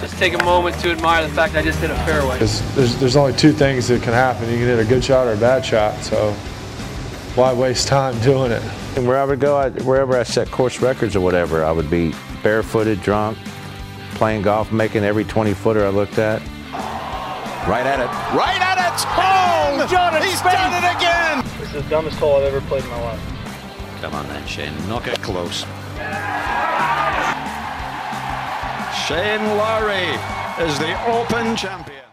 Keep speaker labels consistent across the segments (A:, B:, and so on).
A: just take a moment to admire the fact I just hit a fairway.
B: There's, there's, there's only two things that can happen. You can hit a good shot or a bad shot. So why waste time doing it?
C: And where I would go, I, wherever I set course records or whatever, I would be barefooted, drunk, playing golf, making every 20 footer I looked at.
D: Right at it. Right at it. Oh,
E: Jordan
D: he's
E: Spieth.
D: done it again.
A: This is the dumbest hole I've ever played in my life.
D: Come on then, Shane. Knock it close. Shane Lowry is the Open champion.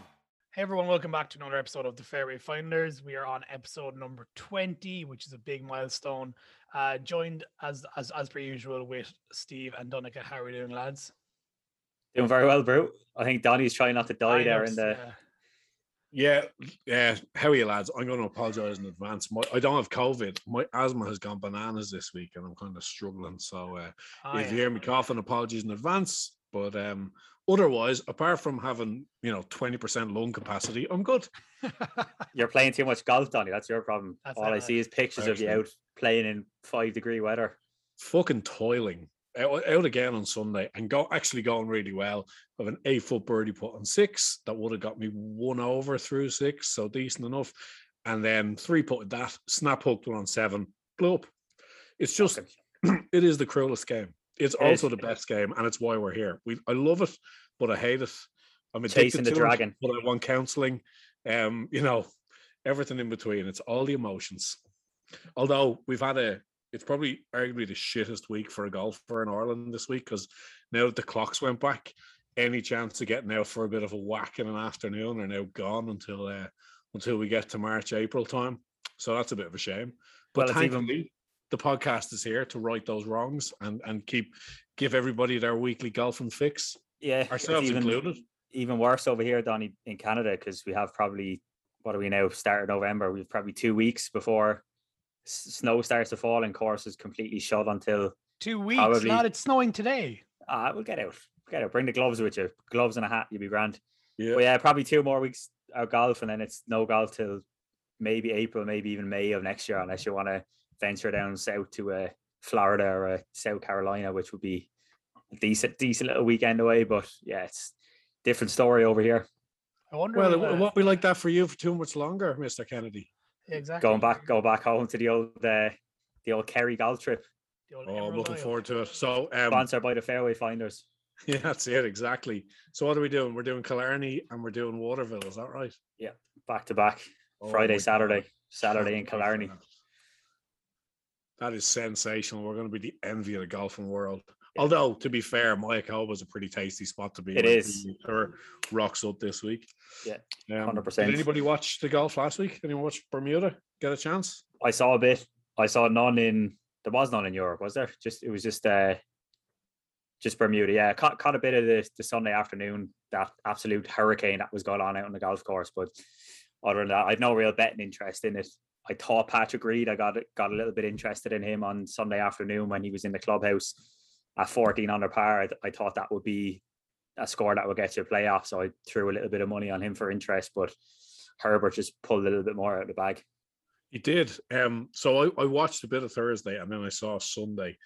E: Hey everyone, welcome back to another episode of the Fairway Finders. We are on episode number 20, which is a big milestone. Uh, joined as as as per usual with Steve and Donica. How are we doing, lads?
F: Doing very well, bro. I think Donny's trying not to die
E: I
F: there
E: know,
F: in the.
E: yeah.
G: Yeah, yeah. How are you, lads? I'm going to apologise in advance. My, I don't have COVID. My asthma has gone bananas this week, and I'm kind of struggling. So, uh,
E: Ah,
G: if you hear me coughing, apologies in advance. But um, otherwise, apart from having you know 20% lung capacity, I'm good.
F: You're playing too much golf, Donny. That's your problem.
E: That's
F: All I
E: it.
F: see is pictures of you out playing in five degree weather.
G: Fucking toiling out, out again on Sunday, and go actually going really well. Of an eight foot birdie put on six that would have got me one over through six, so decent enough. And then three putted that, snap hooked one on seven, blew up. It's just it is the cruelest game. It's also the best game, and it's why we're here. We I love it, but I hate it. I'm addicted
F: Chasing the
G: to
F: dragon.
G: it, but I want counselling. Um, you know, everything in between. It's all the emotions. Although we've had a, it's probably arguably the shittest week for a golfer in Ireland this week because now that the clocks went back, any chance of getting out for a bit of a whack in an afternoon are now gone until uh, until we get to March April time. So that's a bit of a shame. But
F: Well, it's even-
G: thankfully, the podcast is here to right those wrongs and and keep give everybody their weekly golfing fix,
F: Yeah,
G: ourselves
F: even,
G: included.
F: even worse over here, Donny, in Canada, because we have probably what are we now? Start of November. We've probably two weeks before snow starts to fall and course is completely shut until.
E: Two weeks,
F: Probably-
E: lad. It's snowing today.
F: Ah, we'll get out. Get out. Bring the gloves with you. Gloves and a hat. You'll be grand.
G: Yeah.
F: But yeah, probably two more weeks of golf, and then it's no golf till maybe April, maybe even May of next year, unless you want to venture down south to uh, Florida or uh, South Carolina, which would be a decent, decent little weekend away. But yeah, it's different story over here.
E: I wonder.
G: Well,
E: will,
G: it
E: uh,
G: won't be like that for you for too much longer, Mr. Kennedy.
E: exactly.
F: Going back, go back home to the old, uh, the old Kerry golf trip,
G: Oh, I'm looking
E: Isle.
G: forward to it. So, um,
F: sponsored by the Fairway Finders.
G: yeah, that's it exactly. So, what are we doing? We're doing Killarney and we're doing Waterville. Is that right?
F: Yeah, back to back,
G: Oh
F: Friday, Saturday,
G: God.
F: Saturday in
G: Can't
F: Killarney.
G: That. Is sensational. We're going to be the envy of the golfing world.
F: Yeah.
G: Although, to be fair, Mayakoba is a pretty tasty spot to be.
F: It
G: in.
F: is.
G: The rocks up this week.
F: Yeah,
G: Um,
F: 100%.
G: Did anybody watch the golf last week? Anyone watch Bermuda? Get a chance?
F: I saw a bit. I saw none in. There was none in Europe, was there? Just it was just uh, just Bermuda. Yeah, caught caught a bit of the, the Sunday afternoon. That absolute hurricane that was going on out on the golf course. But other than that, I had no real betting interest in it. I thought Patrick Reed. I got got a little bit interested in him on Sunday afternoon when he was in the clubhouse at 14 under par. I, I thought that would be a score that would get you a playoff. So I threw a little bit of money on him for interest, but Herbert just pulled a little bit more out of the bag.
G: He did. Um, so I, I watched a bit of Thursday and then I saw Sunday.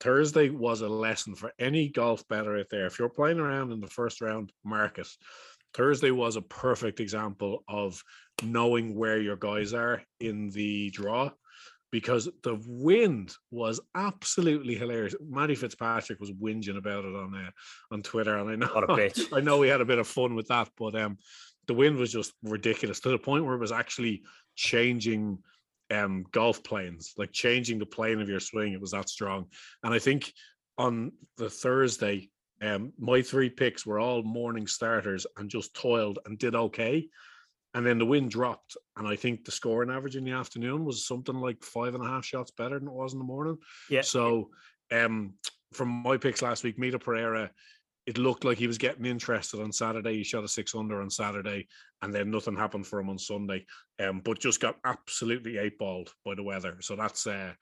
G: Thursday was a lesson for any golf better out there. If you're playing around in the first round market, Thursday was a perfect example of knowing where your guys are in the draw because the wind was absolutely hilarious. Matty Fitzpatrick was whinging about it on uh, on Twitter, and I know
F: What a bitch.
G: I know we had a bit of fun with that, but um, the wind was just ridiculous to the point where it was actually changing um golf planes, like changing the plane of your swing. It was that strong, and I think on the Thursday, um, my three picks were all morning starters and just toiled and did okay. And then the wind dropped, and I think the scoring average in the afternoon was something like five and a half shots better than it was in the morning.
F: Yeah.
G: So, um, from my picks last week, Mito Pereira, it looked like he was getting interested on Saturday. He shot a six under on Saturday, and then nothing happened for him on Sunday. Um, but just got absolutely eight balled by the weather. So that's uh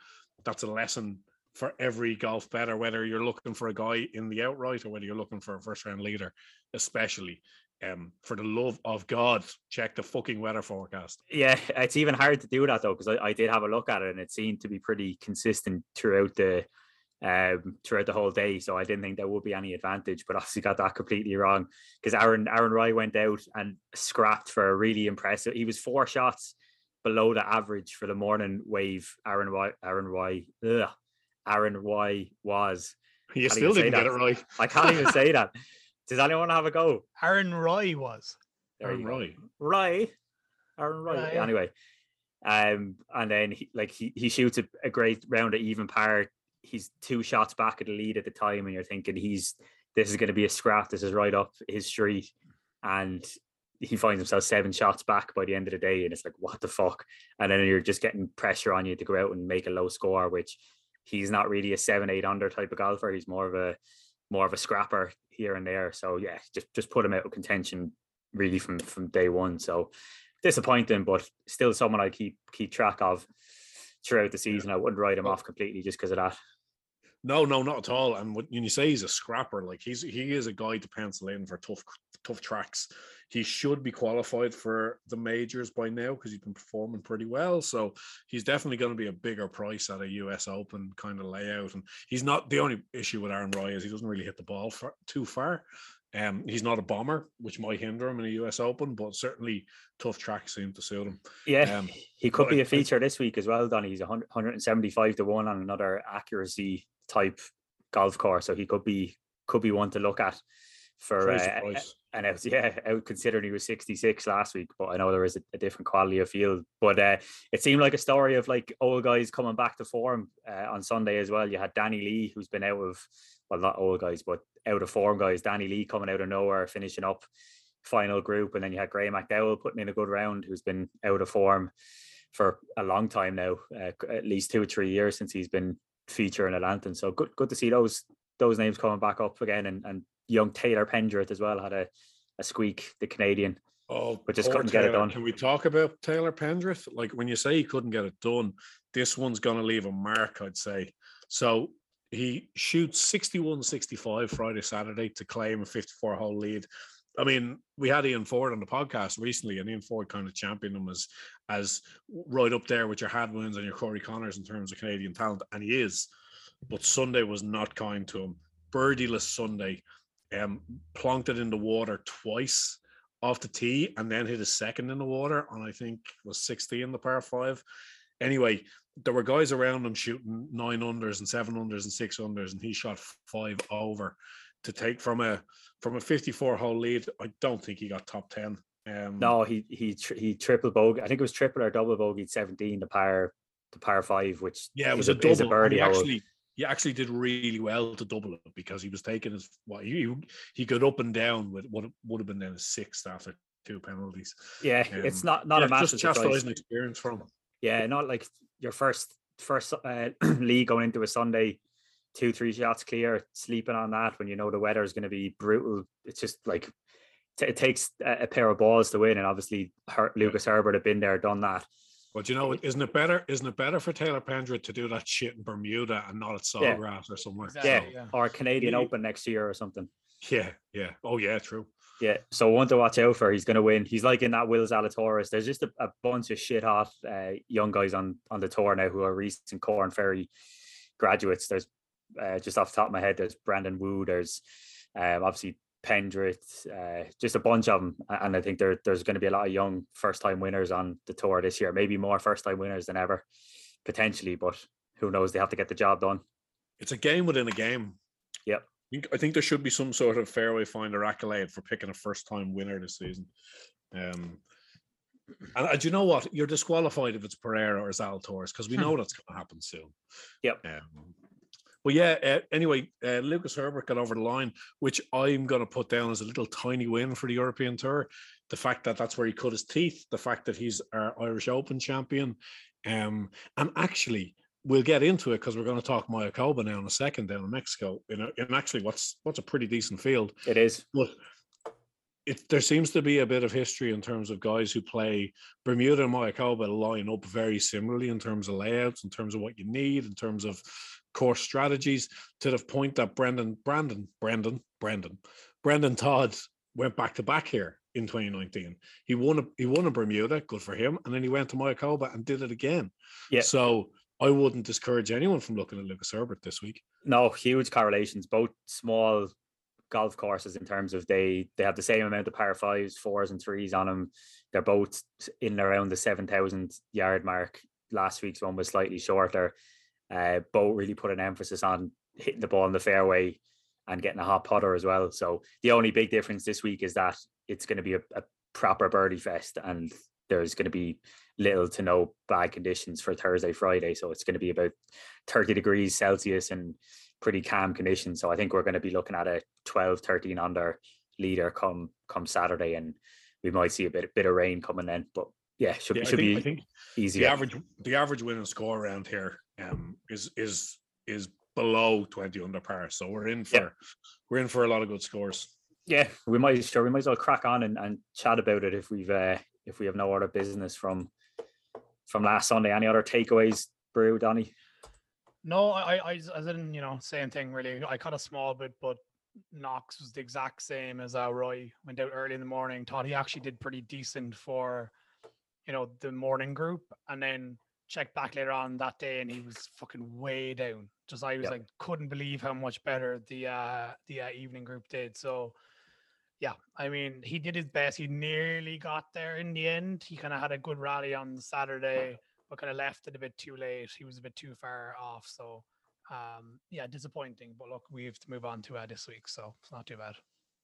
G: that's a lesson for every golf better, whether you're looking for a guy in the outright or whether you're looking for a first round leader, especially. Um, for the love of God, check the fucking weather forecast.
F: Yeah, it's even hard to do that though because I, I did have a look at it and it seemed to be pretty consistent throughout the um, throughout the whole day. So I didn't think there would be any advantage, but obviously got that completely wrong because Aaron Aaron Roy went out and scrapped for a really impressive. He was four shots below the average for the morning wave. Aaron Roy, Aaron Roy, ugh, Aaron Roy was.
G: You still didn't get
F: that.
G: it right.
F: I can't even say that. Does anyone have a go?
E: Aaron Roy was.
F: There
G: Aaron. Roy.
F: Roy, Aaron Roy.
E: Roy.
F: Anyway, um, and then he like he, he shoots a, a great round at even par. He's two shots back at the lead at the time, and you're thinking he's this is going to be a scrap. This is right up his street, and he finds himself seven shots back by the end of the day, and it's like what the fuck. And then you're just getting pressure on you to go out and make a low score, which he's not really a seven eight under type of golfer. He's more of a more of a scrapper here and there. So yeah, just just put him out of contention really from from day one. So disappointing, but still someone I keep keep track of throughout the season. I wouldn't write him off completely just because of that.
G: No, no, not at all. And when you say he's a scrapper, like he's he is a guy to pencil in for tough tough tracks. He should be qualified for the majors by now because he's been performing pretty well. So he's definitely going to be a bigger price at a US Open kind of layout. And he's not the only issue with Aaron Roy is he doesn't really hit the ball far, too far. Um, he's not a bomber, which might hinder him in a US Open, but certainly tough tracks seem to suit him.
F: Yeah,
G: Um,
F: he could be a feature this week as well, Donny. He's 100, 175 to one on another accuracy type golf course, so he could be could be one to look at for uh, and out yeah out considering he was 66 last week but i know there is a, a different quality of field. But uh it seemed like a story of like old guys coming back to form uh, on sunday as well. You had danny lee who's been out of well not old guys but out of form guys. Danny lee coming out of nowhere finishing up final group. And then you had Graeme mcdowell putting in a good round who's been out of form for a long time now uh, at least two or three years since he's been featuring at Lantern. so good good to see those those names coming back up again and, and young taylor pendrith as well had a, a squeak the canadian
G: Oh,
F: But just couldn't get it done.
G: Can we talk about Taylor Pendrith? Like when you say he couldn't get it done, this one's going to leave a mark, I'd say. So he shoots 61 65 Friday, Saturday to claim a 54 hole lead. I mean, we had Ian Ford on the podcast recently, and Ian Ford kind of championed him as as right up there with your Hadwins and your Corey Conners in terms of Canadian talent, and he is. But Sunday was not kind to him. Birdieless Sunday, um, plonked it in the water twice off the tee and then hit a second in the water on I think was 60 in the par five. Anyway, there were guys around him shooting nine unders and seven unders and six unders, and he shot five over to take from a from a 54 hole lead. I don't think he got top 10. Um,
F: no he he he triple bogey i think it was triple or double bogeyed 17 the par the par five which
G: yeah, it was a,
F: is
G: double. and
F: birdie
G: he actually he actually did really well to double it because he was taking his what he he got up and down with what would have been then his sixth after two penalties.
F: yeah it's
G: Um,
F: not not
G: yeah,
F: a massive
G: just chastising experience from him.
F: yeah not like your first first uh, league going into a sunday two three shots clear sleeping on that when you know the weather is going to be brutal it's just like t- it takes a, a pair of balls to win and obviously Her- lucas herbert had been there done that
G: But you know, isn't it better? Isn't it better for Taylor Pendrith to do that shit in Bermuda and not at
F: Yeah.
G: Sawgrass or somewhere?
E: Exactly,
F: yeah,
G: So,
E: yeah.
F: or a canadian
G: He-
F: open next year or something
G: yeah, yeah. Oh yeah, true.
F: Yeah, so one to watch out for. He's going to win. He's like in that Will Zalatoris. There's just a, a bunch of shit hot uh, young guys on on the tour now who are recent Korn Ferry graduates. There's uh, just off the top of my head. There's Brandon Wu. There's um, obviously Pendrith. Uh, just a bunch of them, and I think there there's going to be a lot of young first time winners on the tour this year. Maybe more first time winners than ever, potentially. But who knows? They have to get the job done.
G: It's a game within a game.
F: Yep.
G: I think, I think there should be some sort of fairway finder accolade for picking a first time winner this season. Um, and, and you know what? You're disqualified if it's Pereira or Zalatoris because we know that's going to happen soon.
F: Yep.
G: Um, but yeah, uh, anyway, uh, Lucas Herbert got over the line, which I'm going to put down as a little tiny win for the European Tour. The fact that that's where he cut his teeth, the fact that he's our Irish Open champion, um, and actually we'll get into it because we're going to talk Mayakoba now in a second down in Mexico. In, a, in actually what's what's a pretty decent field,
F: It is.
G: but it there seems to be a bit of history in terms of guys who play Bermuda and Mayakoba line up very similarly in terms of layouts, in terms of what you need, in terms of course strategies. To the point that Brendan, Brandon, Brendan, Brendan, Brendon Todd went back to back here in 2019. He won a he won a Bermuda, good for him, and then he went to Mayakoba and did it again.
F: Yeah.
G: So I wouldn't discourage anyone from looking at Lucas Herbert this week.
F: No, huge correlations. Both small golf courses in terms of they they have the same amount of par fives, fours, and threes on them. They're both in around the seven thousand yard mark. Last week's one was slightly shorter. Uh, both really put an emphasis on hitting the ball in the fairway and getting a hot putter as well. So the only big difference this week is that it's going to be a, a proper birdie fest, and there's going to be little to no bad conditions for Thursday, Friday. So it's going to be about 30 degrees Celsius and pretty calm conditions. So I think we're going to be looking at a 12, 13 under leader come come Saturday, and we might see a bit bit of rain coming in. But yeah, should
G: Yeah,
F: be should
G: think,
F: be easy.
G: the average the average win and score around here um, is is is below 20 under par. So we're in for
F: Yeah.
G: we're in for a lot of good scores.
F: yeah, we might sure we might as well crack on and, and chat about it if we've uh, if we have no other business from from last Sunday. Any other takeaways, Brew, Donny?
E: No, I, I, I didn't, you know, same thing really. I caught a small bit, but Knox was the exact same as uh, Roy. Went out early in the morning. Thought he actually did pretty decent for, you know, the morning group, and then checked back later on that day, and he was fucking way down. Just I was
F: Yep.
E: like, couldn't believe how much better the uh the uh, evening group did. So. Yeah, I mean, he did his best. He nearly got there in the end. He kind of had a good rally on Saturday but kind of left it a bit too late. He was a bit too far off. So, um, yeah, disappointing. But look, we have to move on to uh, this week, so it's not too bad.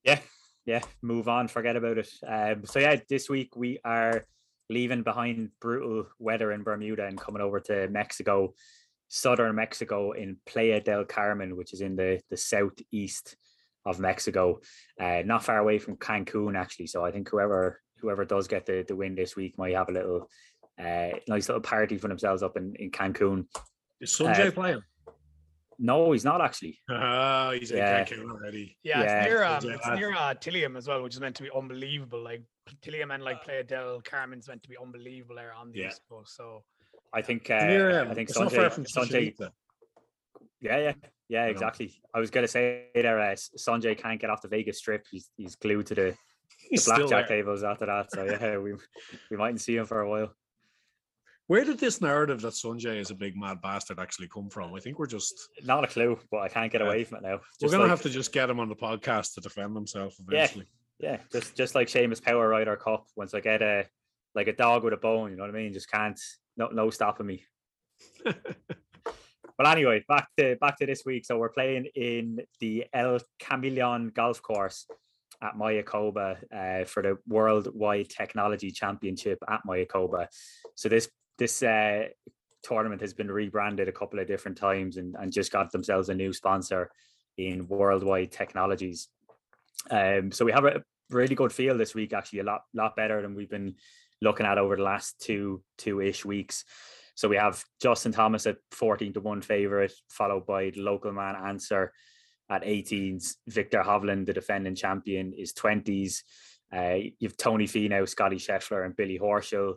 F: Yeah, yeah. Move on. Forget about it. Um, so yeah, this week we are leaving behind brutal weather in Bermuda and coming over to Mexico, southern Mexico in Playa del Carmen, which is in the the southeast of Mexico, uh, not far away from Cancun actually. So I think whoever whoever does get the the win this week might have a little uh, nice little party for themselves up in in Cancun.
G: Is Sungjae
F: Uh,
G: playing?
F: No, he's not actually.
G: Ah, he's in
F: yeah.
G: Cancun already.
E: Yeah,
F: Yeah,
E: it's near um, it's near uh, Tulum as well, which is meant to be unbelievable. Like Tulum and like Playa del Carmen's meant to be unbelievable there on the
G: Yeah.
E: East Coast. So
F: I think uh,
G: Near, um,
F: I think
G: it's not far
F: Sungjae,
G: from Sungjae
F: Yeah, yeah, yeah, exactly. I was gonna say there, uh, Sungjae can't get off the Vegas Strip. He's he's glued to the, the blackjack tables after that. So yeah, we we mightn't see him for a while.
G: Where did this narrative that Sungjae is a big mad bastard actually come from? I think we're just
F: Not a clue, but I can't get
G: Yeah.
F: away from it now.
G: we're gonna
F: like-
G: have to just get him on the podcast to defend himself eventually.
F: yeah, just just like Seamus Power Ryder Cup. Once I get a like a dog with a bone, you know what I mean? Just can't no no stopping me. But anyway, back to back to this week. So we're playing in the El Camaleón Golf Course at Mayakoba uh, for the Worldwide Technology Championship at Mayakoba. So this this uh, tournament has been rebranded a couple of different times and, and just got themselves a new sponsor in Worldwide Technologies. Um, so we have a really good field this week, actually a lot lot better than we've been looking at over the last two two ish weeks. So we have Justin Thomas at 14 to 1 favorite, followed by the local man Ancer at 18s. Victor Hovland, the defending champion, is 20s. Uh, you have Tony Finau, Scotty Scheffler, and Billy Horschel,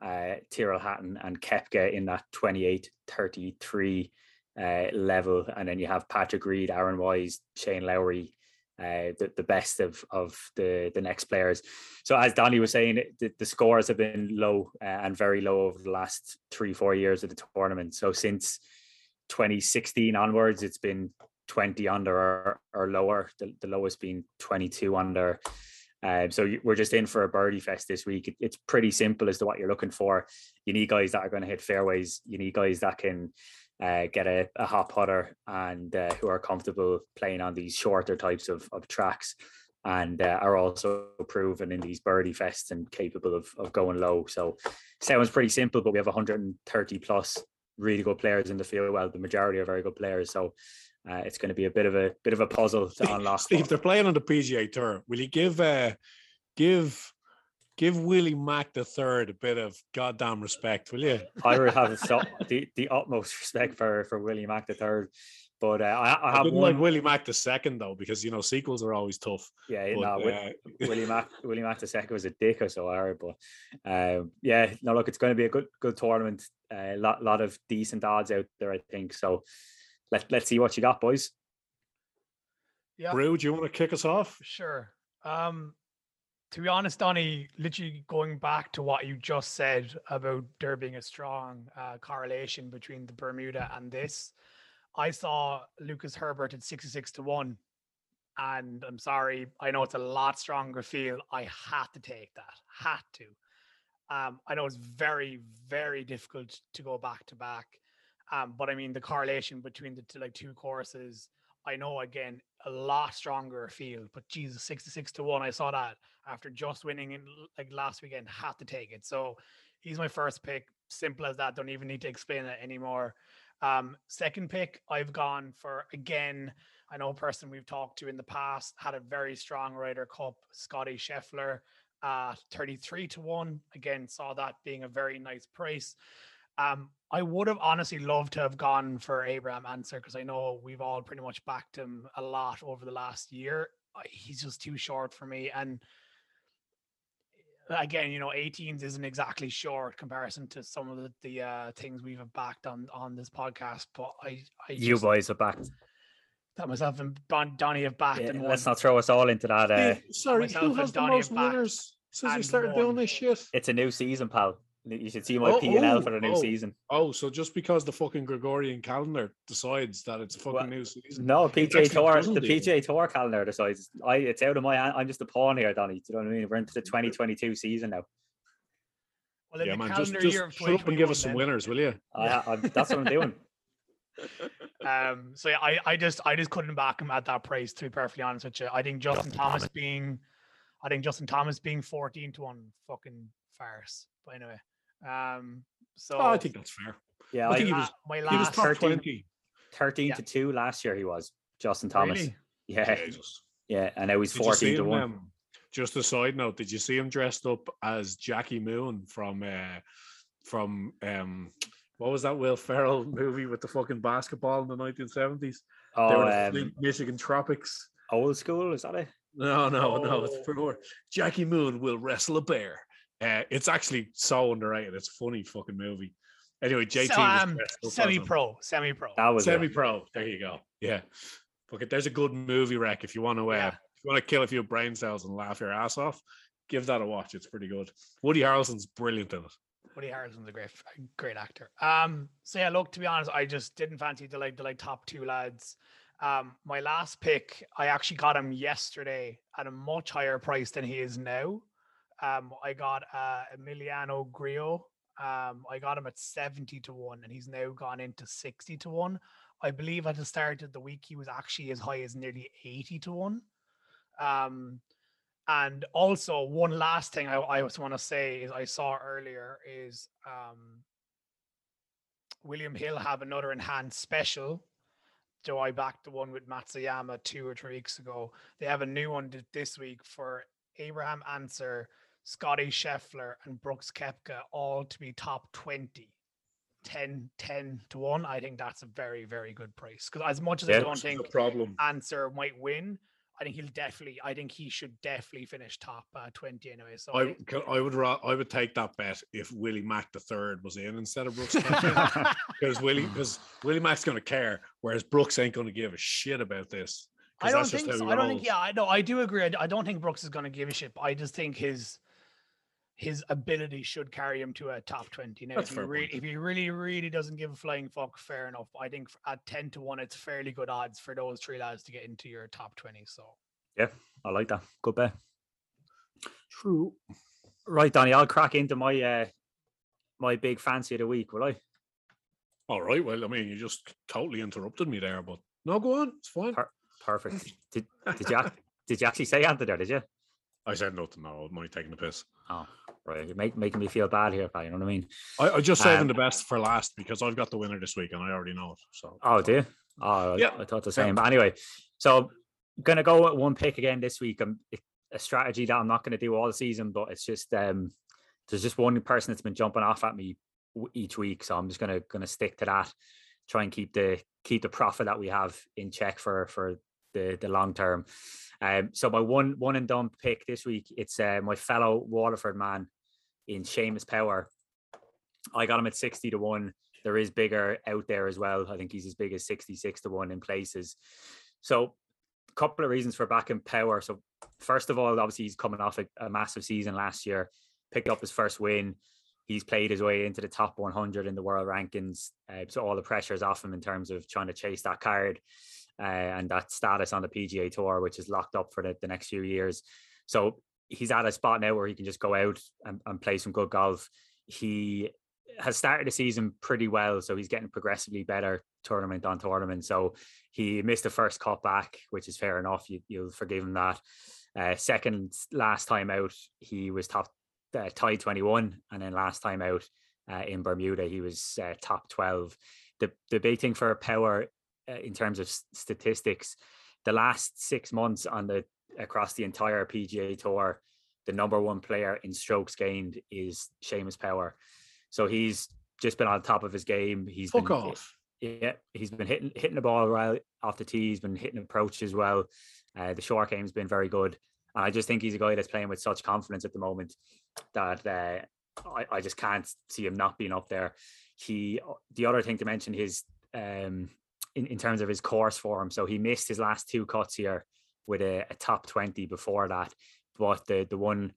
F: uh, Tyrrell Hatton, and Koepka in that 28 33 uh, level. And then you have Patrick Reed, Aaron Wise, Shane Lowry, uh, the, the best of of the the next players. So as Donny was saying, the, the scores have been low uh, and very low over the last three four years of the tournament. So since 2016 onwards, it's been 20 under or, or lower. The, the lowest being 22 under. Um, so we're just in for a birdie fest this week. It- it's pretty simple as to what you're looking for. You need guys that are going to hit fairways. You need guys that can uh, get a, a hot putter and uh, who are comfortable playing on these shorter types of, of tracks and uh, are also proven in these birdie fests and capable of, of going low. So sounds pretty simple, but we have 130 plus really good players in the field. Well, the majority are very good players. So uh, it's going to be a bit of a bit of a puzzle to unlock.
G: Steve, they're playing on the PGA Tour. Will you give uh, give give Willie Mack the third a bit of goddamn respect? Will you?
F: I would have so, the, the utmost respect for for Willie Mack the third. But uh, I, I
G: I
F: have
G: wouldn't
F: one.
G: like Willie Mack the second though, because you know sequels are always tough.
F: Yeah,
G: But,
F: no,
G: uh,
F: Willie Mack, Willie Mack the second was a dick or so I heard, but um, yeah, no, look, it's going to be a good good tournament. A lot lot of decent odds out there, I think. So let let's see what you got, boys.
E: yeah,
G: Brew, do you want to kick us off?
E: sure. Um, to be honest, Donny, literally going back to what you just said about there being a strong uh, correlation between the Bermuda and this, I saw Lucas Herbert at 66 to 1. And I'm sorry, I know it's a lot stronger field. I had to take that, had to. Um, I know it's very, very difficult to go back to back. Um, but I mean, the correlation between the two, like two courses, I know again a lot stronger field. But Jesus, sixty-six to one, I saw that after just winning in like last weekend, had to take it. So he's my first pick. Simple as that. Don't even need to explain it anymore. Um, second pick, I've gone for again. I know a person we've talked to in the past had a very strong Ryder Cup, Scotty Scheffler, uh, 33 to 1. Again, saw that being a very nice price. Um, I would have honestly loved to have gone for Abraham Ancer because I know we've all pretty much backed him a lot over the last year. He's just too short for me. And again, you know, 18s isn't exactly short comparison to some of the, the uh, things we've backed on on this podcast. But I, I
F: you just, boys have backed
E: that myself and Don, Donny have backed.
F: Yeah,
E: and
F: let's not throw us all into that. Uh,
G: Sorry, who has the most winners since we started doing this shit?
F: It's a new season, pal. You should see my oh, P and L for the new
G: oh,
F: season.
G: Oh, so just because the fucking Gregorian calendar decides that it's a fucking well, new season?
F: No, PGA Tour, the PGA Tour calendar decides. I, it's out of my hand. I'm just a pawn here, Donny. Do you know what I mean? We're into the 2022 season now.
E: Well, yeah, man, just, just
G: shut up and give us some winners, will you?
F: I, I, that's what I'm doing.
E: um, so yeah, I, I just I just couldn't back him at that price. To be perfectly honest with you, I think Justin Thomas being, I think Justin Thomas being fourteen to one fucking farce. But anyway, um, so
G: oh, I think that's fair.
F: Yeah,
G: I, I think he was my last he was top 13, 20.
F: 13 yeah. to two last year. He was Justin Thomas. Really? Yeah, Jesus. yeah, and now he's did fourteen to him, one. Um,
G: just a side note: Did you see him dressed up as Jackie Moon from uh, from um, what was that Will Ferrell movie with the fucking basketball in the 1970s?
F: Oh, um,
G: Michigan Tropics.
F: Old school, is that it?
G: No, no, oh. no. It's oh. for more. Jackie Moon will wrestle a bear. Uh, it's actually so underrated. It's a funny fucking movie. Anyway, JT so, um,
E: semi-pro, semi-pro.
F: That was
G: semi-pro. There you go. Yeah. Okay, there's a good movie rec if you want to. Uh, yeah. If you want to kill a few brain cells and laugh your ass off, give that a watch. It's pretty good. Woody Harrelson's brilliant in it.
E: Woody Harrelson's a great, great actor. Um, so yeah, look, to be honest, I just didn't fancy the like the like top two lads. Um, my last pick, I actually got him yesterday at a much higher price than he is now. Um, I got uh, Emiliano Grillo. Um, I got him at 70 to 1, and he's now gone into 60 to 1. I believe at the start of the week, he was actually as high as nearly 80 to 1. Um, and also, one last thing I, I just want to say is I saw earlier is um, William Hill have another enhanced special. So I backed the one with Matsuyama two or three weeks ago. They have a new one this week for Abraham Ancer, Scotty Scheffler, and Brooks Koepka, all to be top 20. 10, 10 to 1. I think that's a very, very good price. Because as much as yeah, I don't think
G: problem.
E: Ancer might win, I think he'll definitely. I think he should definitely finish top uh, twenty anyway. So
G: I, I would I would take that bet if Willie Mack the third was in instead of Brooks because Willie because Willie Mack's going to care, whereas Brooks ain't going to give a shit about this.
E: I don't think so. I don't think. Yeah, I know. I do agree. I, I don't think Brooks is going to give a shit. I just think his his ability should carry him to a top 20. Now, if he, really, if he, really, really doesn't give a flying fuck, fair enough. I think at 10 to 1, it's fairly good odds for those three lads to get into your top 20. So,
F: yeah, I like that. Good bet.
G: True.
F: Right, Donny, I'll crack into my uh my big fancy of the week, will I?
G: All right. Well, I mean, you just totally interrupted me there, but no, go on. It's fine. Per-
F: perfect. did, did you did you actually say anything there? Did you?
G: I said nothing. No, I'm only taking the piss.
F: Oh, right. You're make, making me feel bad here, pal. You know what I mean?
G: I, I just saving um, the best for last because I've got the winner this week and I already know it. So.
F: Oh, do you? Oh, yeah. I, I thought the same. Yeah. But anyway, so I'm gonna go with one pick again this week. I'm a strategy that I'm not going to do all the season, but it's just um, there's just one person that's been jumping off at me each week, so I'm just gonna gonna stick to that. Try and keep the keep the profit that we have in check for for the the long term. Um, so my one one and done pick this week, it's uh, my fellow Waterford man in Seamus Power. I got him at 60 to 1. There is bigger out there as well. I think he's as big as 66 to 1 in places. So a couple of reasons for backing power. So first of all, obviously he's coming off a, a massive season last year, picked up his first win. He's played his way into the top 100 in the world rankings, uh, so all the pressure is off him in terms of trying to chase that card uh, and that status on the PGA Tour, which is locked up for the, the next few years. So he's at a spot now where he can just go out and, and play some good golf. He has started the season pretty well, so he's getting progressively better tournament on tournament. So he missed the first cut back, which is fair enough. You, will forgive him that. Uh, second last time out, he was top uh, tied 21, and then last time out uh, in Bermuda, he was uh, top 12. The the big thing for Power uh, in terms of statistics, the last six months on the across the entire PGA Tour, the number one player in strokes gained is Seamus Power. So he's just been on top of his game. He's
G: Fuck
F: been,
G: off.
F: Yeah, he's been hitting hitting the ball right off the tee. He's been hitting approach as well. Uh, the short game's been very good. And I just think he's a guy that's playing with such confidence at the moment that uh, I, I just can't see him not being up there. He the other thing to mention his um in, in terms of his course form. So he missed his last two cuts here with a, a top 20 before that. But the the one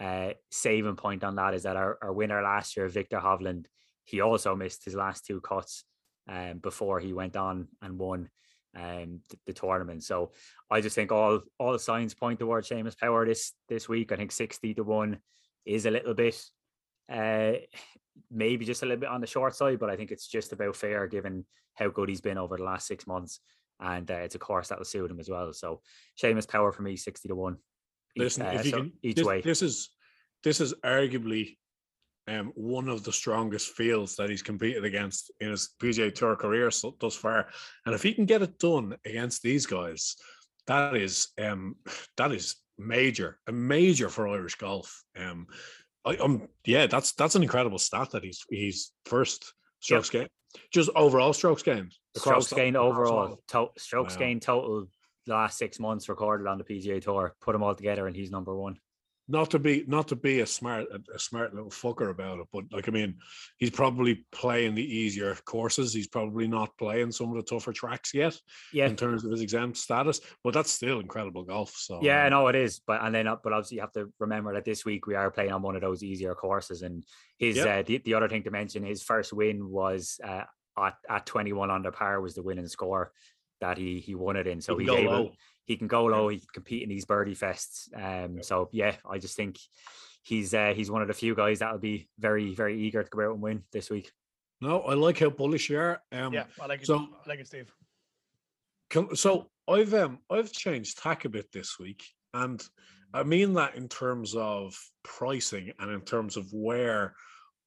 F: uh, saving point on that is that our, our winner last year, Victor Hovland, he also missed his last two cuts um, before he went on and won um, the, the, tournament. So I just think all all signs point towards Seamus Power this this week. I think sixty to one is a little bit, uh, maybe just a little bit on the short side, but I think it's just about fair given how good he's been over the last six months, and uh, it's a course that will suit him as well. So Seamus Power for me, sixty to one.
G: Listen,
F: uh,
G: if you
F: so
G: can,
F: each
G: this,
F: way.
G: this is this is arguably um, one of the strongest fields that he's competed against in his PGA Tour career so, thus far. And if he can get it done against these guys, that is um, that is major, a major for Irish golf. Um, I, um, yeah, that's that's an incredible stat that he's he's first strokes yep. just overall strokes gained.
F: Strokes gained overall, to- strokes
G: Wow.
F: gained total last six months recorded on the PGA Tour. Put them all together, and he's number one.
G: Not to be not to be a smart a, smart little fucker about it, but like I mean, he's probably playing the easier courses. He's probably not playing some of the tougher tracks yet
F: Yeah,
G: in terms of his exempt status, but that's still incredible golf. So
F: Yeah,
G: uh,
F: no, it is. But and then, uh, but obviously, you have to remember that this week we are playing on one of those easier courses. And his uh, the, the other thing to mention, his first win was uh, at at twenty one under par was the winning score that he he won it in. So
G: he
F: he's able,
G: low.
F: He can go low. He can compete in these birdie fests. Um, so yeah, I just think he's uh, he's one of the few guys that will be very very eager to go out and win this week.
G: No, I like how bullish you are. Um,
E: yeah, I like it.
G: so-
E: I like it, Steve.
G: Can, so I've um I've changed tack a bit this week, and I mean that in terms of pricing and in terms of where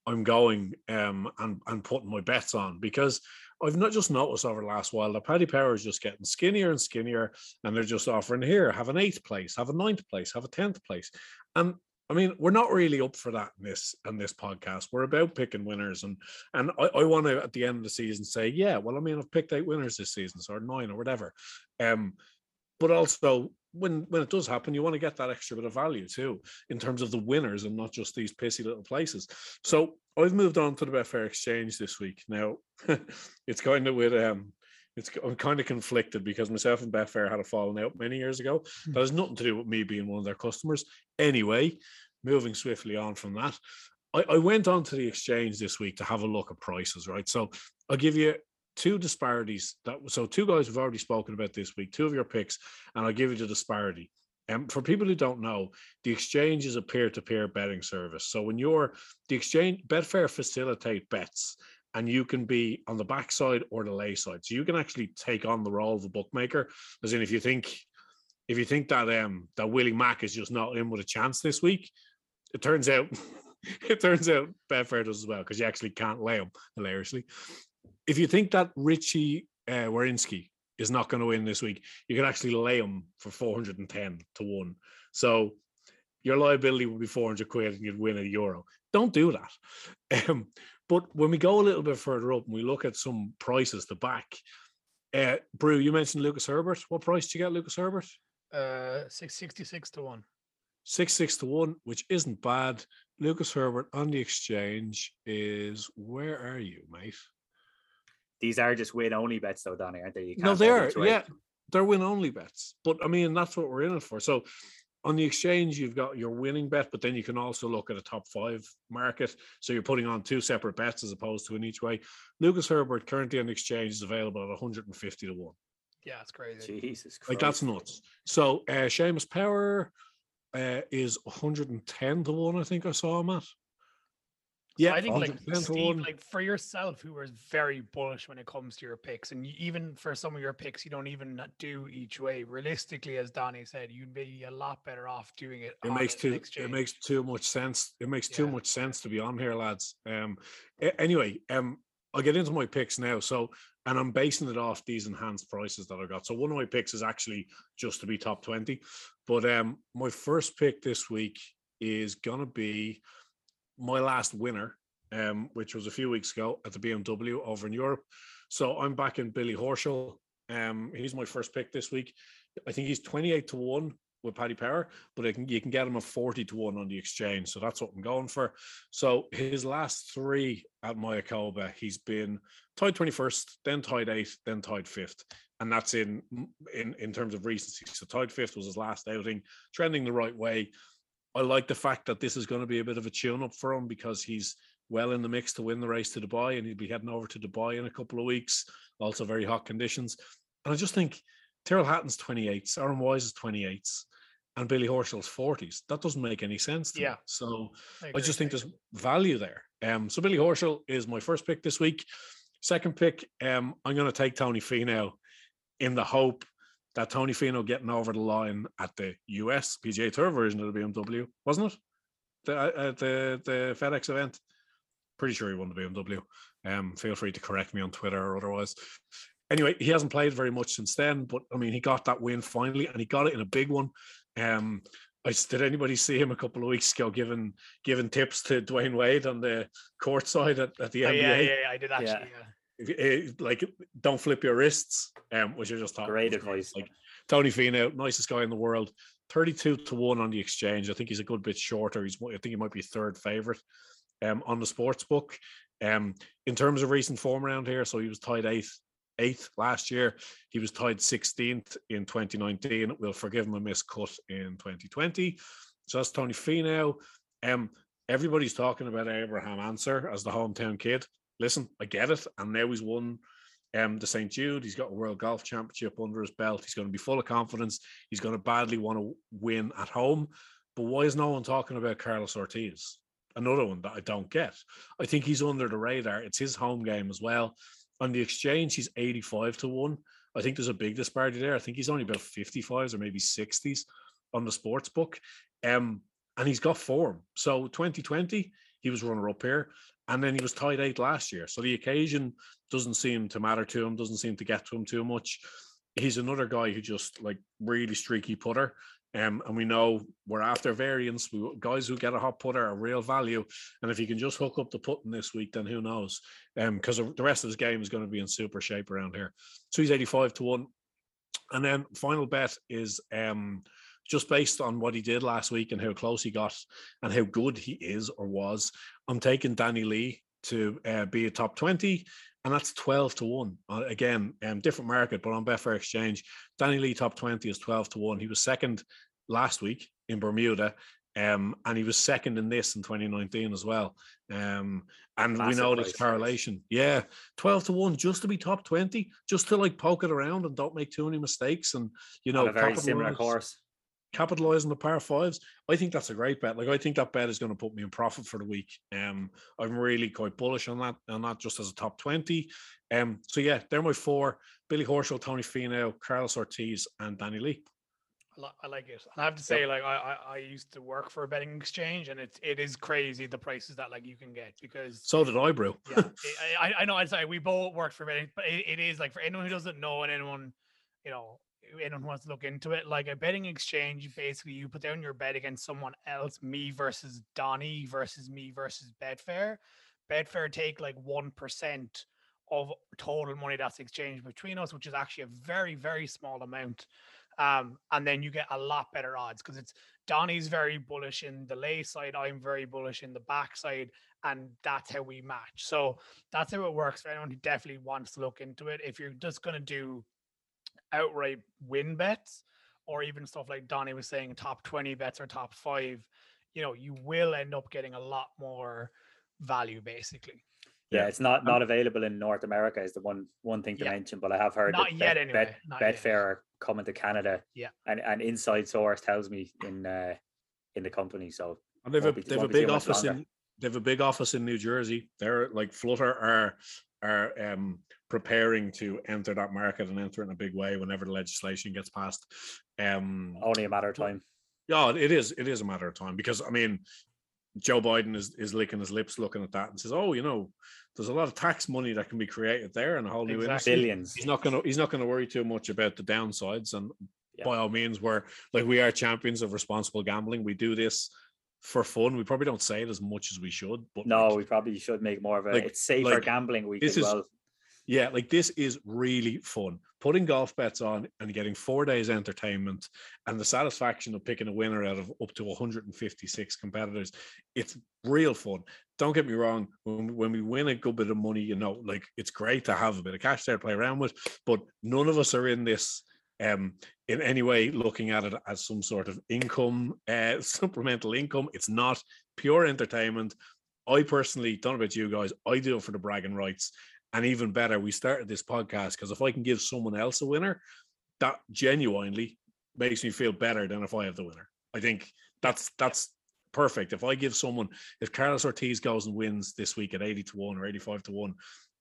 G: I'm going um and and putting my bets on because I've not just noticed over the last while that Paddy Power is just getting skinnier and skinnier, and they're just offering here have an eighth place, have a ninth place, have a tenth place, and I mean, we're not really up for that in this in this podcast. We're about picking winners, and and I, I want to at the end of the season say, yeah, well, I mean, I've picked eight winners this season, so nine or whatever. Um, but also when when it does happen, you want to get that extra bit of value too in terms of the winners and not just these pissy little places. So I've moved on to the Betfair Exchange this week. Now it's kind of with um. It's I'm kind of conflicted because myself and Betfair had a falling out many years ago. That has nothing to do with me being one of their customers. Anyway, moving swiftly on from that, I, I went on to the exchange this week to have a look at prices, right? So I'll give you two disparities that so two guys have already spoken about this week, two of your picks, and I'll give you the disparity. And um, for people who don't know, the exchange is a peer-to-peer betting service. So when you're the exchange, Betfair facilitate bets, and you can be on the backside or the lay side. So you can actually take on the role of a bookmaker. As in, if you think if you think that um that Willie Mack is just not in with a chance this week, it turns out it turns out Betfair does as well because you actually can't lay them hilariously. If you think that Richie uh, Werenski is not going to win this week, you can actually lay him for 410 to one. So your liability would be 400 quid and you'd win a euro. Don't do that. Um, but when we go a little bit further up and we look at some prices the back, uh, Brew, you mentioned Lucas Herbert. What price did you get Lucas Herbert?
E: Uh, six sixty six to one.
G: six six to one, which isn't bad. Lucas Herbert on the exchange is where are you, mate?
F: These are just win only bets, though, Donny, aren't they? You
G: No,
F: can't
G: they are. Yeah, they're win only bets. But I mean, that's what we're in it for. So on the exchange, you've got your winning bet, but then you can also look at a top five market. So you're putting on two separate bets as opposed to in each way. Lucas Herbert currently on the exchange is available at 150 to one.
E: Yeah, it's crazy.
F: Jesus Christ.
G: Like that's nuts. So uh Seamus Power uh, is 110 to one. I think I saw him at.
E: Yeah, I think like Steve, like for yourself, who was very bullish when it comes to your picks, and you, even for some of your picks, you don't even do each way. Realistically, as Donnie said, you'd be a lot better off doing it.
G: it makes too
E: exchange.
G: it makes too much sense. It makes too much sense to be on here, lads. Um. Anyway, um, I'll get into my picks now. So, and I'm basing it off these enhanced prices that I got. So one of my picks is actually just to be top twenty, but um, my first pick this week is gonna be my last winner, um, which was a few weeks ago at the BMW over in Europe. So I'm back in Billy Horschel. Um, he's my first pick this week. I think he's 28 to 1 with Paddy Power, but can, you can get him a 40 to 1 on the exchange. So that's what I'm going for. So his last three at Mayakoba, he's been tied 21st, then tied 8th, then tied 5th. And that's in in in terms of recency. So tied fifth was his last outing, trending the right way. I like the fact that this is going to be a bit of a tune up for him because he's well in the mix to win the race to Dubai and he'll be heading over to Dubai in a couple of weeks. Also, very hot conditions. And I just think Tyrrell Hatton's 28s, Aaron Wise is 28s, and Billy Horschel's 40s. That doesn't make any sense to
E: Yeah.
G: me. So I
E: agree.
G: just think there's value there. Um, so Billy Horschel is my first pick this week. Second pick, um, I'm going to take Tony Finau in the hope that Tony Finau getting over the line at the US PGA Tour version of the BMW, wasn't it? The uh, the the FedEx event. Pretty sure he won the BMW. Um, feel free to correct me on Twitter or otherwise. Anyway, he hasn't played very much since then, but I mean, he got that win finally, and he got it in a big one. Um, I s- did anybody see him a couple of weeks ago giving giving tips to Dwyane Wade on the court side at, at the
E: Oh,
G: NBA?
E: yeah, yeah, yeah, I did actually.
F: Yeah.
E: Yeah.
G: Eh, like don't flip your wrists, um, which I just thought
F: Great advice.
G: Like Tony Finau, nicest guy in the world, thirty-two to one on the exchange. I think he's a good bit shorter. He's, I think he might be third favorite, um, on the sports book. Um, in terms of recent form around here, so he was tied eighth, eighth last year. He was tied sixteenth in twenty nineteen. We'll forgive him a miscut in twenty twenty. So that's Tony Finau. Um, everybody's talking about Abraham Ancer as the hometown kid listen, I get it. And now he's won um, the St. Jude. He's got a World Golf Championship under his belt. He's going to be full of confidence. He's going to badly want to win at home. But why is no one talking about Carlos Ortiz? Another one that I don't get. I think he's under the radar. It's his home game as well. On the exchange, he's 85 to 1. I think there's a big disparity there. I think he's only about 55s or maybe 60s on the sports book. Um, and he's got form. So 2020, he was runner up here and then he was tied eight last year. So the occasion doesn't seem to matter to him, doesn't seem to get to him too much. He's another guy who just like really streaky putter. Um, and we know we're after variance. We, guys who get a hot putter are real value. And if he can just hook up the putting this week, then who knows? Um, because the rest of his game is going to be in super shape around here. So he's 85 to 1. And then final bet is um just based on what he did last week and how close he got and how good he is or was. I'm taking Danny Lee to uh, be a top 20, and that's 12 to 1. Uh, again, um, different market, but on Betfair Exchange, Danny Lee top 20 is 12 to 1. He was second last week in Bermuda. Um, and he was second in this in 2019 as well. Um, and we know this correlation. Yeah, 12 to 1 just to be top 20, just to like poke it around and don't make too many mistakes. And you know,
F: a very similar course.
G: Capitalize on the par fives. I think that's a great bet. Like I think that bet is going to put me in profit for the week. Um, I'm really quite bullish on that, and not just as a top twenty. Um, so yeah, they're my four: Billy Horschel, Tony Finau, Carlos Ortiz, and Danny Lee.
E: I, like it. And I have to say, like, I, I I used to work for a betting exchange, and it's it is crazy the prices that like you can get because
G: So did I, bro.
E: yeah, I, I- I know. It's like we both worked for betting, but it, it is like for anyone who doesn't know and anyone, you know, anyone wants to look into it, like a betting exchange, basically you put down your bet against someone else, me versus Donnie versus me versus Betfair. Betfair take like one percent of total money that's exchanged between us, which is actually a very very small amount. Um, and then you get a lot better odds because it's Donnie's very bullish in the lay side, I'm very bullish in the back side, and that's how we match. So that's how it works for anyone who definitely wants to look into it. If you're just going to do outright win bets, or even stuff like Donnie was saying, top 20 bets or top five, you know, you will end up getting a lot more value basically.
F: Yeah,
G: Yeah.
F: it's not not available in North America is the one one thing to
E: Yeah.
F: mention, but I have heard
E: Not
F: that
E: yet
F: Bet,
E: anyway,
F: Bet,
E: not yet.
F: Betfair are coming to Canada.
E: Yeah.
F: and an inside source tells me in uh, in the company. So
G: And they've a
F: be-
G: they've a
F: won't be too
G: big office
F: longer.
G: in they've a big office in New Jersey. They're like Flutter are are um preparing to enter that market and enter in a big way whenever the legislation gets passed. Um
F: only a matter of time.
G: yeah, it is it is a matter of time because I mean Joe Biden is, is licking his lips looking at that and says, Oh, you know, there's a lot of tax money that can be created there and a whole new
E: Exactly.
G: industry
F: Billions.
G: he's not gonna he's not gonna worry too much about the downsides and
F: Yeah.
G: by all means we're like we are champions of responsible gambling we do this for fun we probably don't say it as much as we should but
F: No,
G: like,
F: we probably should make more of a
G: like-
F: it's safer
G: like,
F: gambling week
G: this
F: as
G: is-
F: well.
G: Yeah like this is really fun. Putting golf bets on and getting four days entertainment and the satisfaction of picking a winner out of up to 156 competitors it's real fun. Don't get me wrong when, when we win a good bit of money you know like it's great to have a bit of cash there to play around with but none of us are in this um in any way looking at it as some sort of income uh supplemental income. It's not. Pure entertainment. I personally don't know about you guys i do it for the bragging rights and even better we started this podcast because if i can give someone else a winner that genuinely makes me feel better than if i have the winner i think that's that's perfect if i give someone if carlos ortiz goes and wins this week at 80 to 1 or 85 to 1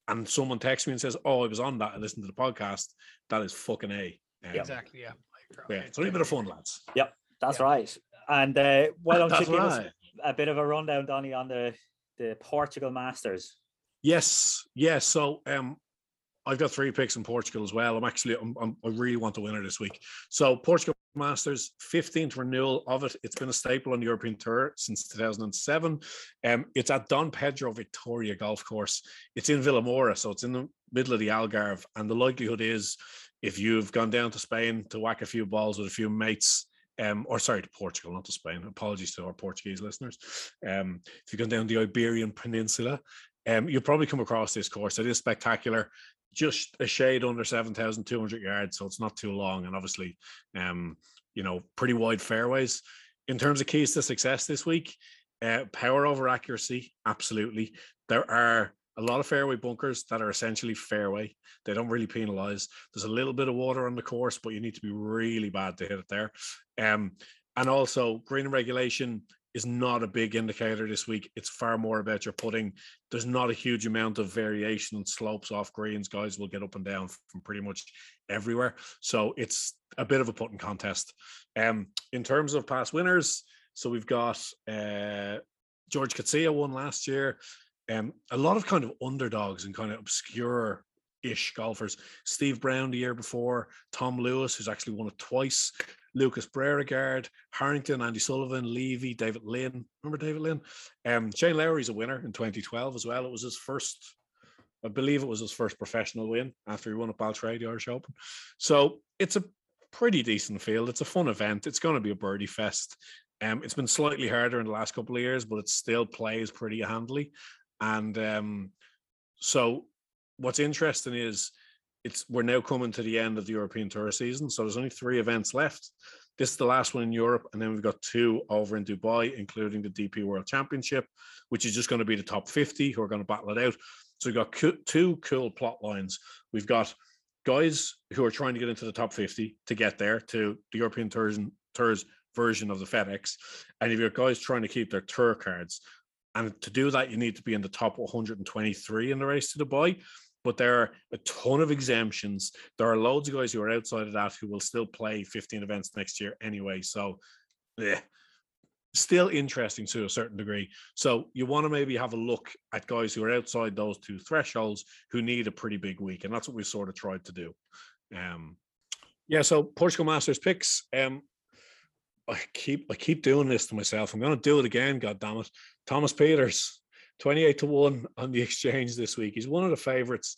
G: and someone texts me and says oh i was on that and listened to the podcast that is fucking a um,
E: Exactly. Yeah.
G: Yeah it's only a bit of fun lads Yep.
F: That's
E: Yeah.
F: right. And uh, why don't you
G: That's
F: give us a bit of a rundown, Donny, on the the Portugal Masters?
G: Yes, yes. So um, I've got three picks in Portugal as well. I'm actually, I'm, I'm, I really want the winner this week. So Portugal Masters, 15th renewal of it. It's been a staple on the European Tour since 2007. Um, it's at Dom Pedro Victoria Golf Course. It's in Vilamoura, so it's in the middle of the Algarve. And the likelihood is, if you've gone down to Spain to whack a few balls with a few mates, um, or sorry, to Portugal, not to Spain. Apologies to our Portuguese listeners. Um, if you've gone down the Iberian Peninsula, um, you'll probably come across this course. It is spectacular, just a shade under 7,200 yards, so it's not too long, and obviously, um, you know, pretty wide fairways. In terms of keys to success this week, uh, power over accuracy, absolutely. There are a lot of fairway bunkers that are essentially fairway. They don't really penalize. There's a little bit of water on the course, but you need to be really bad to hit it there. Um, and also, green regulation is not a big indicator this week. It's far more about your putting. There's not a huge amount of variation on slopes off greens. Guys will get up and down from pretty much everywhere. So it's a bit of a putting contest. Um, in terms of past winners, so we've got uh, George Coetzee won last year. Um, a lot of kind of underdogs and kind of obscure ish golfers. Steve Brown the year before, Tom Lewis, who's actually won it twice, Lucas Bjerregaard, Harrington, Andy Sullivan, Levy, David Lynn. Remember David Lynn? Um, Shane Lowry's a winner in 2012 as well. It was his first, I believe it was his first professional win after he won at Baltray, the Irish Open. So it's a pretty decent field. It's a fun event. It's going to be a birdie fest. Um, it's been slightly harder in the last couple of years, but it still plays pretty handily. And um, so what's interesting is it's we're now coming to the end of the European Tour season. So there's only three events left. This is the last one in Europe, and then we've got two over in Dubai, including the DP World Championship, which is just going to be the top 50 who are going to battle it out. So we've got two cool plot lines. We've got guys who are trying to get into the top 50 to get there to the European Tours, Tours version of the FedEx, and if you've got guys trying to keep their tour cards. And to do that, you need to be in the top 123 in the race to Dubai. But there are a ton of exemptions. There are loads of guys who are outside of that who will still play 15 events next year anyway. So, yeah, still interesting to a certain degree. So, you want to maybe have a look at guys who are outside those two thresholds who need a pretty big week. And that's what we sort of tried to do. Um, yeah, so Portugal Masters picks. Um, I keep I keep doing this to myself. I'm going to do it again. God damn it, Thomas Pieters, twenty eight to one on the exchange this week. He's one of the favourites.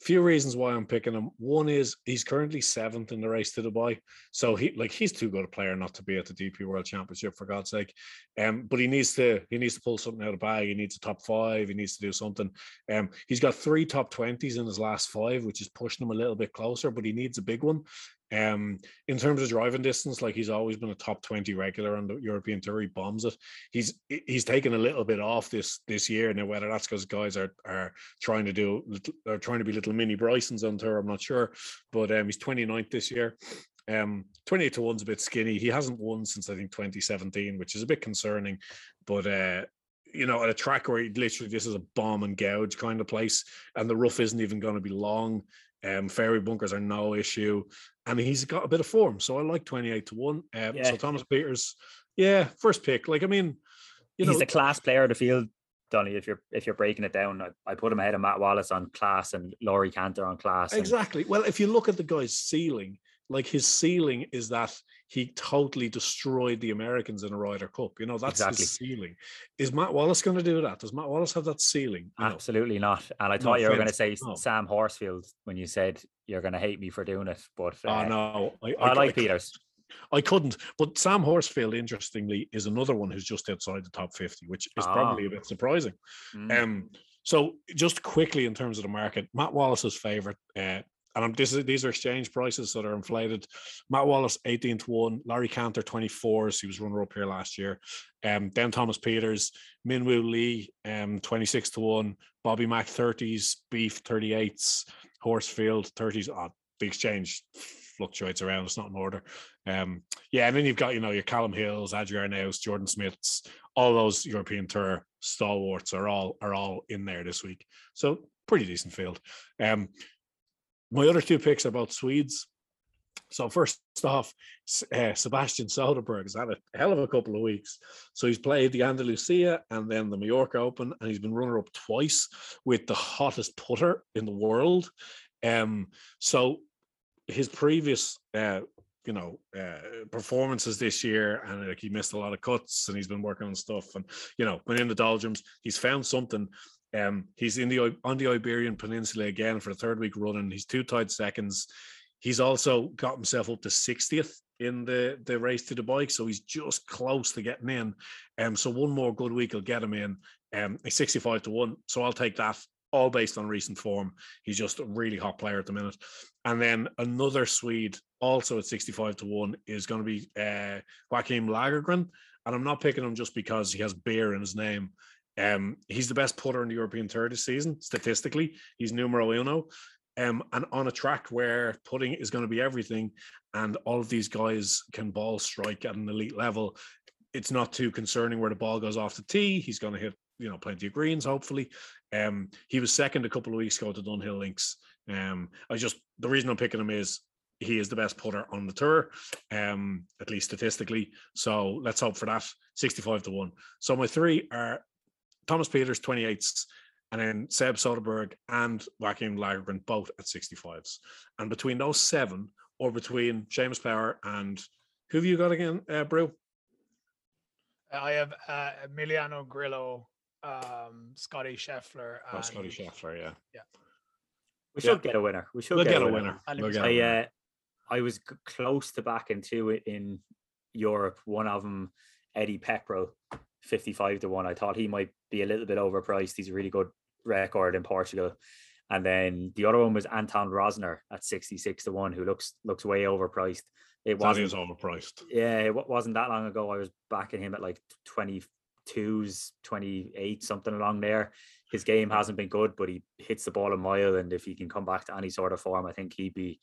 G: Few reasons why I'm picking him. One is he's currently seventh in the race to Dubai, so he like he's too good a player not to be at the DP World Championship for God's sake. Um, but he needs to he needs to pull something out of the bag. He needs a top five. He needs to do something. Um, he's got three top twenties in his last five, which is pushing him a little bit closer. But he needs a big one. Um, in terms of driving distance, like he's always been a top 20 regular on the European Tour. He bombs it. He's he's taken a little bit off this this year. Now, whether that's because guys are are trying to do are trying to be little mini Brysons on tour, I'm not sure. But um, he's 29th this year. Um, 28 to one's a bit skinny. He hasn't won since I think 2017, which is a bit concerning. But uh, you know, at a track where literally this is a bomb and gouge kind of place, and the rough isn't even going to be long. Um, fairy bunkers are no issue, and he's got a bit of form. So I like 28 to 1. Um,
F: Yeah.
G: So Thomas Pieters, yeah, first pick. Like, I mean, you
F: he's
G: know,
F: a class player of the field, Donny. If you're if you're breaking it down, I, I put him ahead of Matt Wallace on class and Laurie Canter on class. and-
G: exactly. Well, if you look at the guy's ceiling, like his ceiling is that he totally destroyed the Americans in a Ryder Cup. You know, that's
F: Exactly.
G: his ceiling. Is Matt Wallace going to do that? Does Matt Wallace have that ceiling? You know?
F: Absolutely not. And I
G: No
F: thought you were going to say
G: no.
F: Sam Horsfield when you said you're going to hate me for doing it. But
G: Oh
F: uh,
G: no,
F: I, like Pieters.
G: I couldn't. But Sam Horsfield, interestingly, is another one who's just outside the top 50, which is
F: Ah.
G: probably a bit surprising.
F: Mm.
G: Um, so just quickly in terms of the market, Matt Wallace's favorite, uh, and I'm, this is, these are exchange prices that are inflated. Matt Wallace, 18 to 1, Larry Canter, 24s. He was runner up here last year. Um, then Thomas Pieters, Minwoo Lee, um, 26 to 1, Bobby Mack, 30s, Beef, 38s, Horsfield, 30s. Oh, the exchange fluctuates around, it's not in order. Um, yeah, and then you've got, you know, your Calum Hills, Adri Arnaus, Jordan Smiths, all those European Tour stalwarts are all are all in there this week. So pretty decent field. Um, my other two picks are both Swedes. So first off, uh, Sebastian Soderberg has had a hell of a couple of weeks. So he's played the Andalusia and then the Mallorca Open, and he's been runner up twice with the hottest putter in the world. Um, so his previous uh, you know uh, performances this year and like he missed a lot of cuts and he's been working on stuff and you know been in the doldrums he's found something um he's in the on the iberian peninsula again for the third week running. He's two tied seconds. He's also got himself up to 60th in the the race to Dubai, so he's just close to getting in. Um so one more good week will get him in. Um he's 65 to 1 so i'll take that all based on recent form. He's just a really hot player at the minute. And then another Swede, also at 65 to 1, is going to be uh, Joachim Lagergren. And I'm not picking him just because he has beer in his name. Um, he's the best putter in the European Tour this season, statistically. He's numero uno. Um, and on a track where putting is going to be everything, and all of these guys can ball strike at an elite level, it's not too concerning where the ball goes off the tee. He's going to hit, you know, plenty of greens, hopefully. Um, he was second a couple of weeks ago to Dunhill Links. Um, I just the reason I'm picking him is he is the best putter on the tour, um, at least statistically. So let's hope for that. 65 to 1. So my three are Thomas Pieters, 28s, and then Seb Soderberg and Joachim Lagergren, both at 65s. And between those seven, or between Seamus Power and who have you got again, uh, Brew?
E: I have uh, Emiliano Grillo, um, Scotty Scheffler.
G: Oh, Scotty Scheffler, yeah. Yeah.
F: We
G: Yeah.
F: should get a winner. We should
G: We'll
F: get,
G: get a
F: winner.
G: winner. We'll get a
F: I
G: winner.
F: uh, I was close to backing two i- in Europe. One of them, Eddie Pepperell, fifty-five to one. I thought he might be a little bit overpriced. He's a really good record in Portugal. And then the other one was Anton Rozner at sixty-six to one, who looks looks way overpriced. It wasn't
G: is overpriced.
F: yeah, it wasn't that long ago. I was backing him at like 22s, 28, something along there. His game hasn't been good, but he hits the ball a mile. And if he can come back to any sort of form, I think he'd be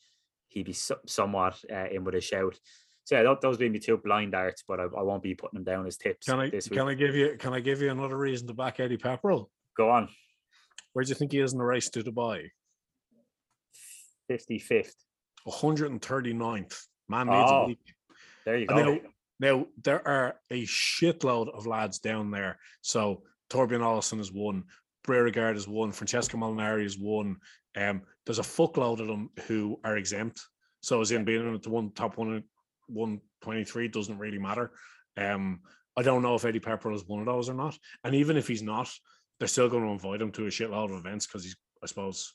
F: he'd be somewhat uh, in with a shout. So yeah, tho- those would be two blind darts, but I, I won't be putting them down as tips
G: Can I can I give you can I give you another reason to back Eddie Pepperell?
F: Go on,
G: Where do you think he is in the race to Dubai?
F: 55th.
G: 139th. Man needs
F: Oh,
G: a week.
F: There you go.
G: Now, now there are a shitload of lads down there. So Torbjorn Olesen is one, Bjerregaard is one, Francesco Molinari is one. Um, there's a fuckload of them who are exempt. So as in being in the one top one one twenty three doesn't really matter. Um, I don't know if Eddie Pepper is one of those or not. And even if he's not, they're still going to invite him to a shitload of events because he's, I suppose,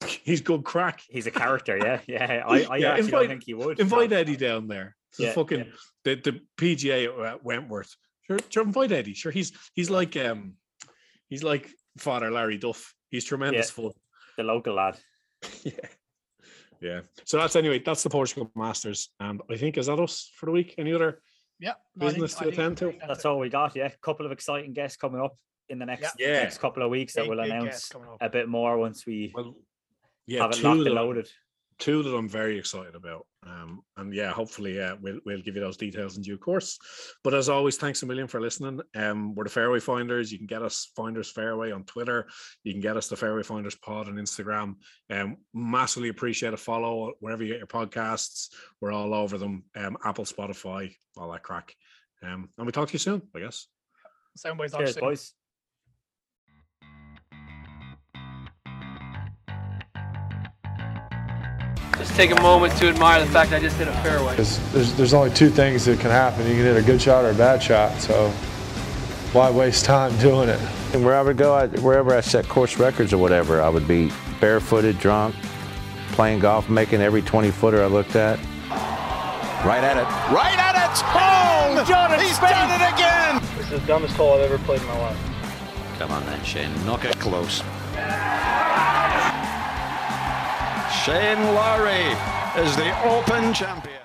G: he's good crack.
F: He's a character, yeah, yeah. I, I
G: Yeah,
F: actually
G: invite-
F: think he would.
G: Invite
F: no.
G: Eddie down there. The
F: Yeah,
G: fucking
F: yeah.
G: the, the PGA at Wentworth. Sure, sure, invite Eddie. Sure, he's he's like um he's like Father Larry Duff. He's tremendous fun.
F: the local lad.
G: yeah. Yeah. So that's anyway. That's the Portugal Masters, and I think is that us for the week. Any other?
E: Yeah. no, I think-
G: Business to attend to.
E: I
F: That's all we got. Yeah, a couple of exciting guests coming up in the next
G: Yeah.
F: next couple of weeks that we'll announce
E: guests coming up.
F: a bit more once we
G: Well, yeah,
F: have it locked and
G: I'm-
F: loaded.
G: Two that I'm very excited about. Um, and yeah, hopefully uh, we'll we'll give you those details in due course. But as always, thanks a million for listening. Um, we're the Fairway Finders. You can get us Finders Fairway on Twitter. You can get us the Fairway Finders Pod on Instagram. Um, massively appreciate a follow wherever you get your podcasts. We're all over them. Um, Apple, Spotify, all that crack. Um, and we talk to you soon, I guess.
E: Soundboys,
F: Cheers, boys.
A: Just take a moment to admire the fact I just hit a fairway.
B: Because there's, there's only two things that can happen. You can hit a good shot or a bad shot. So why waste time doing it?
C: And where I would go, I, wherever I set course records or whatever, I would be barefooted, drunk, playing golf, making every 20 footer I looked at.
D: Right at it. Right at it. Oh, done it. He's done it again.
A: This is the dumbest hole I've ever played in my life.
D: Come on then, Shane. Knock it close. Shane Lowry is the Open champion.